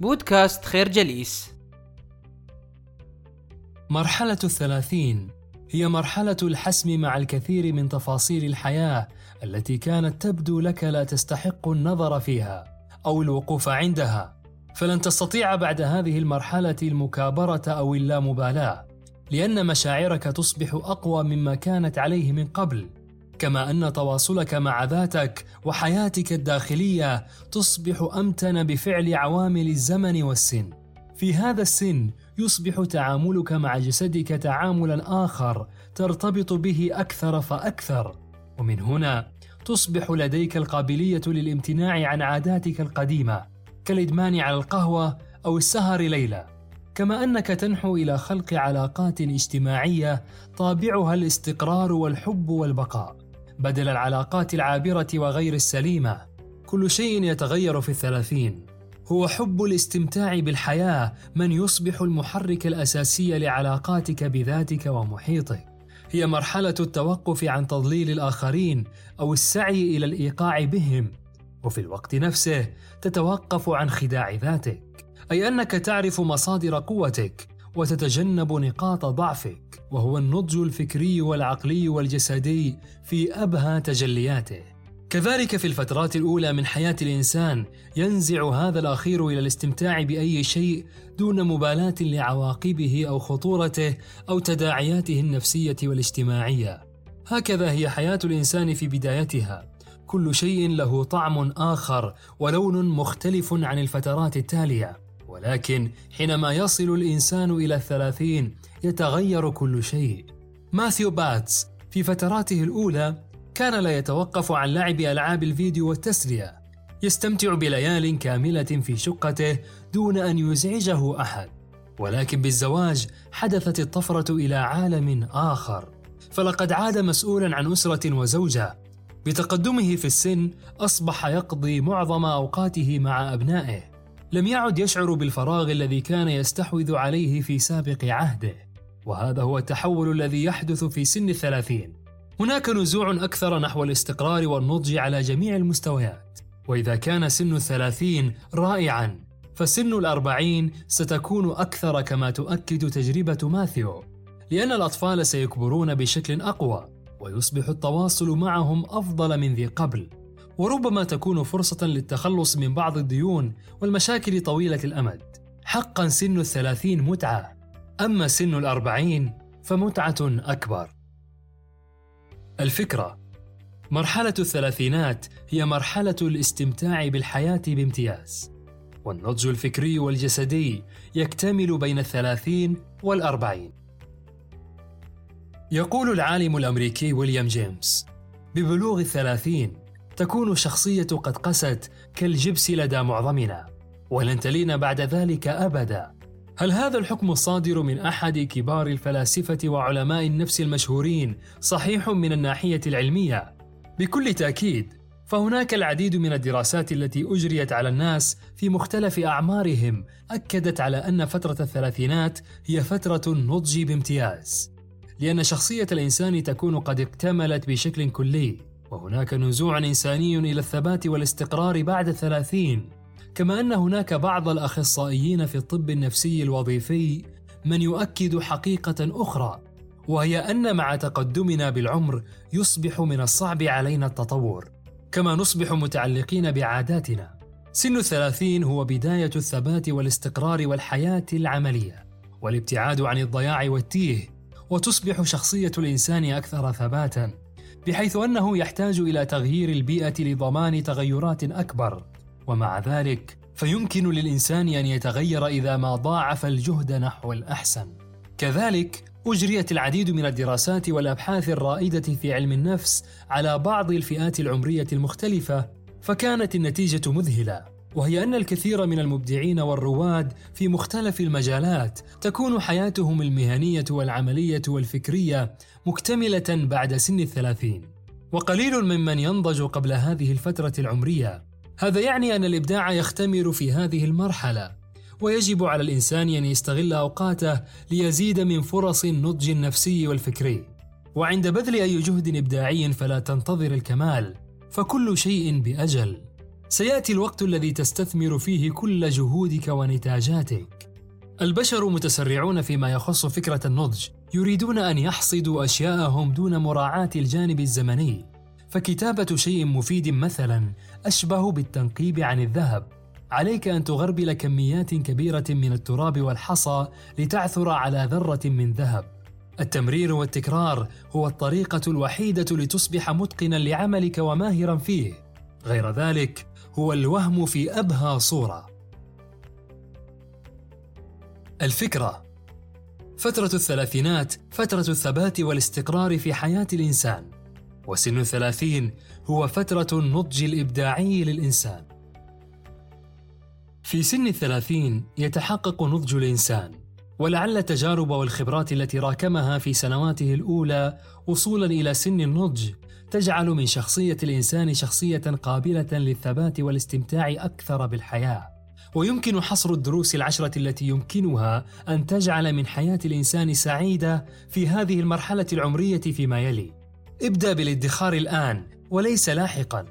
بودكاست خير جليس. مرحلة الثلاثين هي مرحلة الحسم مع الكثير من تفاصيل الحياة التي كانت تبدو لك لا تستحق النظر فيها أو الوقوف عندها. فلن تستطيع بعد هذه المرحلة المكابرة أو اللامبالاة لأن مشاعرك تصبح أقوى مما كانت عليه من قبل. كما أن تواصلك مع ذاتك وحياتك الداخلية تصبح أمتن بفعل عوامل الزمن والسن. في هذا السن يصبح تعاملك مع جسدك تعاملا آخر ترتبط به أكثر فأكثر. ومن هنا تصبح لديك القابلية للامتناع عن عاداتك القديمة كالإدمان على القهوة أو السهر ليلا كما أنك تنحو إلى خلق علاقات اجتماعية طابعها الاستقرار والحب والبقاء. بدل العلاقات العابرة وغير السليمة. كل شيء يتغير في الثلاثين. هو حب الاستمتاع بالحياة من يصبح المحرك الأساسي لعلاقاتك بذاتك ومحيطك. هي مرحلة التوقف عن تضليل الآخرين أو السعي إلى الإيقاع بهم. وفي الوقت نفسه تتوقف عن خداع ذاتك. أي أنك تعرف مصادر قوتك وتتجنب نقاط ضعفك. وهو النضج الفكري والعقلي والجسدي في أبهى تجلياته. كذلك في الفترات الأولى من حياة الإنسان ينزع هذا الأخير إلى الاستمتاع بأي شيء دون مبالاة لعواقبه أو خطورته أو تداعياته النفسية والاجتماعية. هكذا هي حياة الإنسان في بدايتها. كل شيء له طعم آخر ولون مختلف عن الفترات التالية. ولكن حينما يصل الإنسان إلى الثلاثين يتغير كل شيء. ماثيو باتس في فتراته الأولى كان لا يتوقف عن لعب ألعاب الفيديو والتسلية. يستمتع بليال كاملة في شقته دون أن يزعجه أحد. ولكن بالزواج حدثت الطفرة إلى عالم آخر. فلقد عاد مسؤولا عن أسرة وزوجة. بتقدمه في السن أصبح يقضي معظم أوقاته مع أبنائه. لم يعد يشعر بالفراغ الذي كان يستحوذ عليه في سابق عهده وهذا هو التحول الذي يحدث في سن الثلاثين. هناك نزوع أكثر نحو الاستقرار والنضج على جميع المستويات وإذا كان سن الثلاثين رائعا فسن الأربعين ستكون أكثر كما تؤكد تجربة ماثيو لأن الأطفال سيكبرون بشكل أقوى ويصبح التواصل معهم أفضل من ذي قبل. وربما تكون فرصة للتخلص من بعض الديون والمشاكل طويلة الأمد. حقا سن الثلاثين متعة. أما سن الأربعين فمتعة أكبر. الفكرة مرحلة الثلاثينات هي مرحلة الاستمتاع بالحياة بامتياز. والنضج الفكري والجسدي يكتمل بين الثلاثين والأربعين. يقول العالم الأمريكي ويليام جيمس ببلوغ الثلاثين تكون الشخصية قد قست كالجبس لدى معظمنا ولن تلين بعد ذلك أبدا. هل هذا الحكم الصادر من أحد كبار الفلاسفة وعلماء النفس المشهورين صحيح من الناحية العلمية؟ بكل تأكيد فهناك العديد من الدراسات التي أجريت على الناس في مختلف أعمارهم أكدت على أن فترة الثلاثينات هي فترة النضج بامتياز. لأن شخصية الإنسان تكون قد اكتملت بشكل كلي. وهناك نزوع إنساني إلى الثبات والاستقرار بعد الثلاثين كما أن هناك بعض الأخصائيين في الطب النفسي الوظيفي من يؤكد حقيقة أخرى وهي أن مع تقدمنا بالعمر يصبح من الصعب علينا التطور كما نصبح متعلقين بعاداتنا. سن الثلاثين هو بداية الثبات والاستقرار والحياة العملية والابتعاد عن الضياع والتيه وتصبح شخصية الإنسان أكثر ثباتا. بحيث أنه يحتاج إلى تغيير البيئة لضمان تغيرات أكبر. ومع ذلك فيمكن للإنسان أن يتغير إذا ما ضاعف الجهد نحو الأحسن. كذلك أجريت العديد من الدراسات والأبحاث الرائدة في علم النفس على بعض الفئات العمرية المختلفة فكانت النتيجة مذهلة. وهي أن الكثير من المبدعين والرواد في مختلف المجالات تكون حياتهم المهنية والعملية والفكرية مكتملة بعد سن الثلاثين. وقليل ممن ينضج قبل هذه الفترة العمرية. هذا يعني أن الإبداع يختمر في هذه المرحلة. ويجب على الإنسان أن يستغل أوقاته ليزيد من فرص النضج النفسي والفكري. وعند بذل أي جهد إبداعي فلا تنتظر الكمال فكل شيء بأجل. سيأتي الوقت الذي تستثمر فيه كل جهودك ونتاجاتك. البشر متسرعون فيما يخص فكرة النضج يريدون أن يحصدوا أشياءهم دون مراعاة الجانب الزمني. فكتابة شيء مفيد مثلا أشبه بالتنقيب عن الذهب. عليك أن تغربل كميات كبيرة من التراب والحصى لتعثر على ذرة من ذهب. التمرير والتكرار هو الطريقة الوحيدة لتصبح متقنا لعملك وماهرا فيه. غير ذلك هو الوهم في أبهى صورة. الفكرة فترة الثلاثينات فترة الثبات والاستقرار في حياة الإنسان. وسن الثلاثين هو فترة النضج الإبداعي للإنسان. في سن الثلاثين يتحقق نضج الإنسان ولعل التجارب والخبرات التي راكمها في سنواته الأولى وصولا إلى سن النضج تجعل من شخصية الإنسان شخصية قابلة للثبات والاستمتاع أكثر بالحياة. ويمكن حصر الدروس العشرة التي يمكنها أن تجعل من حياة الإنسان سعيدة في هذه المرحلة العمرية فيما يلي. ابدأ بالادخار الآن وليس لاحقا.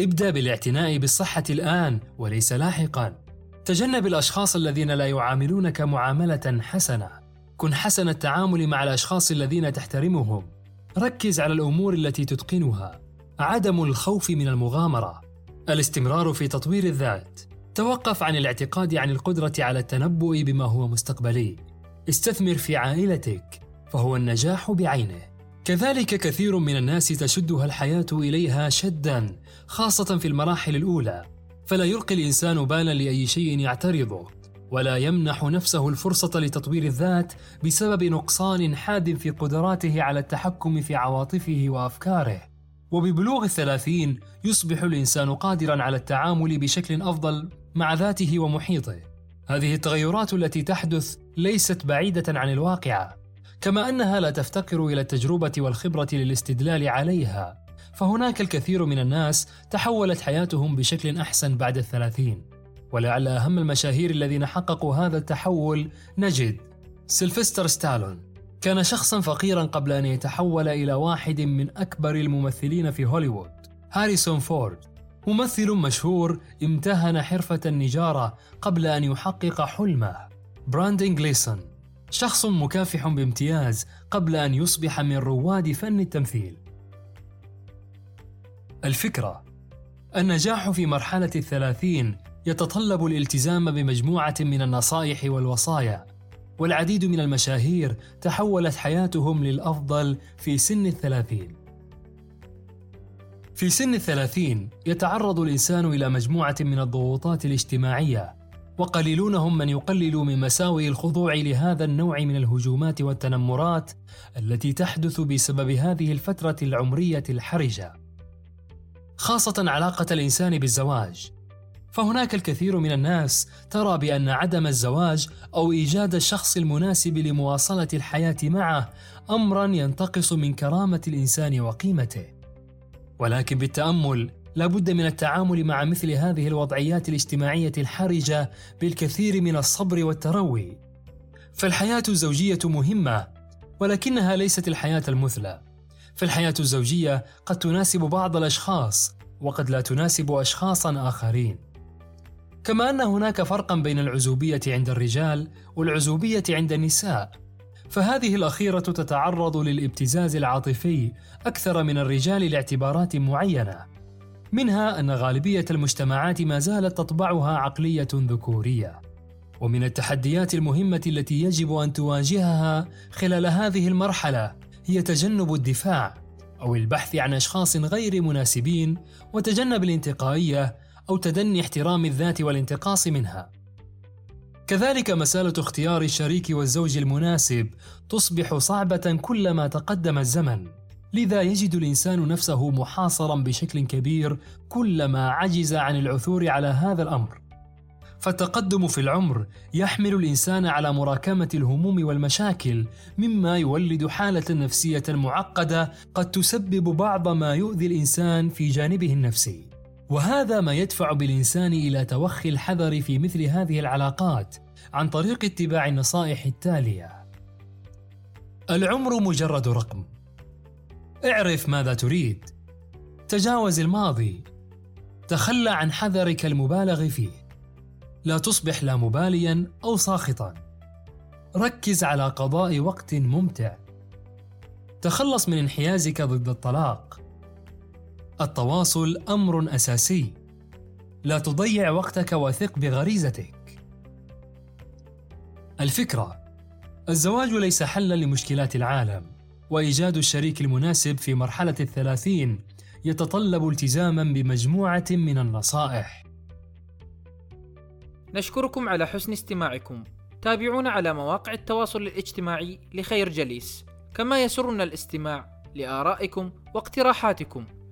ابدأ بالاعتناء بالصحة الآن وليس لاحقا. تجنب الأشخاص الذين لا يعاملونك معاملة حسنة. كن حسن التعامل مع الأشخاص الذين تحترمهم. ركز على الأمور التي تتقنها. عدم الخوف من المغامرة. الاستمرار في تطوير الذات. توقف عن الاعتقاد عن القدرة على التنبؤ بما هو مستقبلي. استثمر في عائلتك فهو النجاح بعينه. كذلك كثير من الناس تشدها الحياة إليها شدا خاصة في المراحل الأولى. فلا يلقي الإنسان بالا لأي شيء يعترضه. ولا يمنح نفسه الفرصة لتطوير الذات بسبب نقصان حاد في قدراته على التحكم في عواطفه وأفكاره. وببلوغ الثلاثين يصبح الإنسان قادرا على التعامل بشكل أفضل مع ذاته ومحيطه. هذه التغيرات التي تحدث ليست بعيدة عن الواقعه كما أنها لا تفتقر إلى التجربة والخبرة للاستدلال عليها. فهناك الكثير من الناس تحولت حياتهم بشكل أحسن بعد الثلاثين. ولعل أهم المشاهير الذين حققوا هذا التحول نجد سيلفستر ستالون. كان شخصا فقيرا قبل أن يتحول إلى واحد من أكبر الممثلين في هوليوود هاريسون فورد. ممثل مشهور امتهن حرفة النجارة قبل أن يحقق حلمه براندن جليسون. شخص مكافح بامتياز قبل أن يصبح من رواد فن التمثيل. الفكرة النجاح في مرحلة الثلاثين يتطلب الالتزام بمجموعة من النصائح والوصايا والعديد من المشاهير تحولت حياتهم للأفضل في سن الثلاثين في سن الثلاثين يتعرض الإنسان إلى مجموعة من الضغوطات الاجتماعية وقليلون هم من يقلل من مساوئ الخضوع لهذا النوع من الهجومات والتنمرات التي تحدث بسبب هذه الفترة العمرية الحرجة خاصة علاقة الإنسان بالزواج. فهناك الكثير من الناس ترى بأن عدم الزواج أو إيجاد الشخص المناسب لمواصلة الحياة معه أمرا ينتقص من كرامة الإنسان وقيمته. ولكن بالتأمل لابد من التعامل مع مثل هذه الوضعيات الاجتماعية الحرجة بالكثير من الصبر والتروي. فالحياة الزوجية مهمة ولكنها ليست الحياة المثلى. فالحياة الزوجية قد تناسب بعض الأشخاص وقد لا تناسب أشخاصا آخرين. كما أن هناك فرقا بين العزوبية عند الرجال والعزوبية عند النساء. فهذه الأخيرة تتعرض للابتزاز العاطفي أكثر من الرجال لاعتبارات معينة. منها أن غالبية المجتمعات ما زالت تطبعها عقلية ذكورية. ومن التحديات المهمة التي يجب أن تواجهها خلال هذه المرحلة هي تجنب الدفاع أو البحث عن أشخاص غير مناسبين وتجنب الانتقائية أو تدني احترام الذات والانتقاص منها. كذلك مسألة اختيار الشريك والزوج المناسب تصبح صعبة كلما تقدم الزمن، لذا يجد الإنسان نفسه محاصرا بشكل كبير كلما عجز عن العثور على هذا الأمر. فالتقدم في العمر يحمل الإنسان على مراكمة الهموم والمشاكل مما يولد حالة نفسية معقدة قد تسبب بعض ما يؤذي الإنسان في جانبه النفسي وهذا ما يدفع بالإنسان إلى توخي الحذر في مثل هذه العلاقات عن طريق اتباع النصائح التالية. العمر مجرد رقم. اعرف ماذا تريد. تجاوز الماضي. تخلى عن حذرك المبالغ فيه. لا تصبح لا مباليا أو ساخطا. ركز على قضاء وقت ممتع. تخلص من انحيازك ضد الطلاق. التواصل أمر أساسي. لا تضيع وقتك وثق بغريزتك. الفكرة الزواج ليس حلا لمشكلات العالم وإيجاد الشريك المناسب في مرحلة الثلاثين يتطلب التزاما بمجموعة من النصائح. نشكركم على حسن استماعكم. تابعونا على مواقع التواصل الاجتماعي لخير جليس. كما يسرنا الاستماع لآرائكم واقتراحاتكم.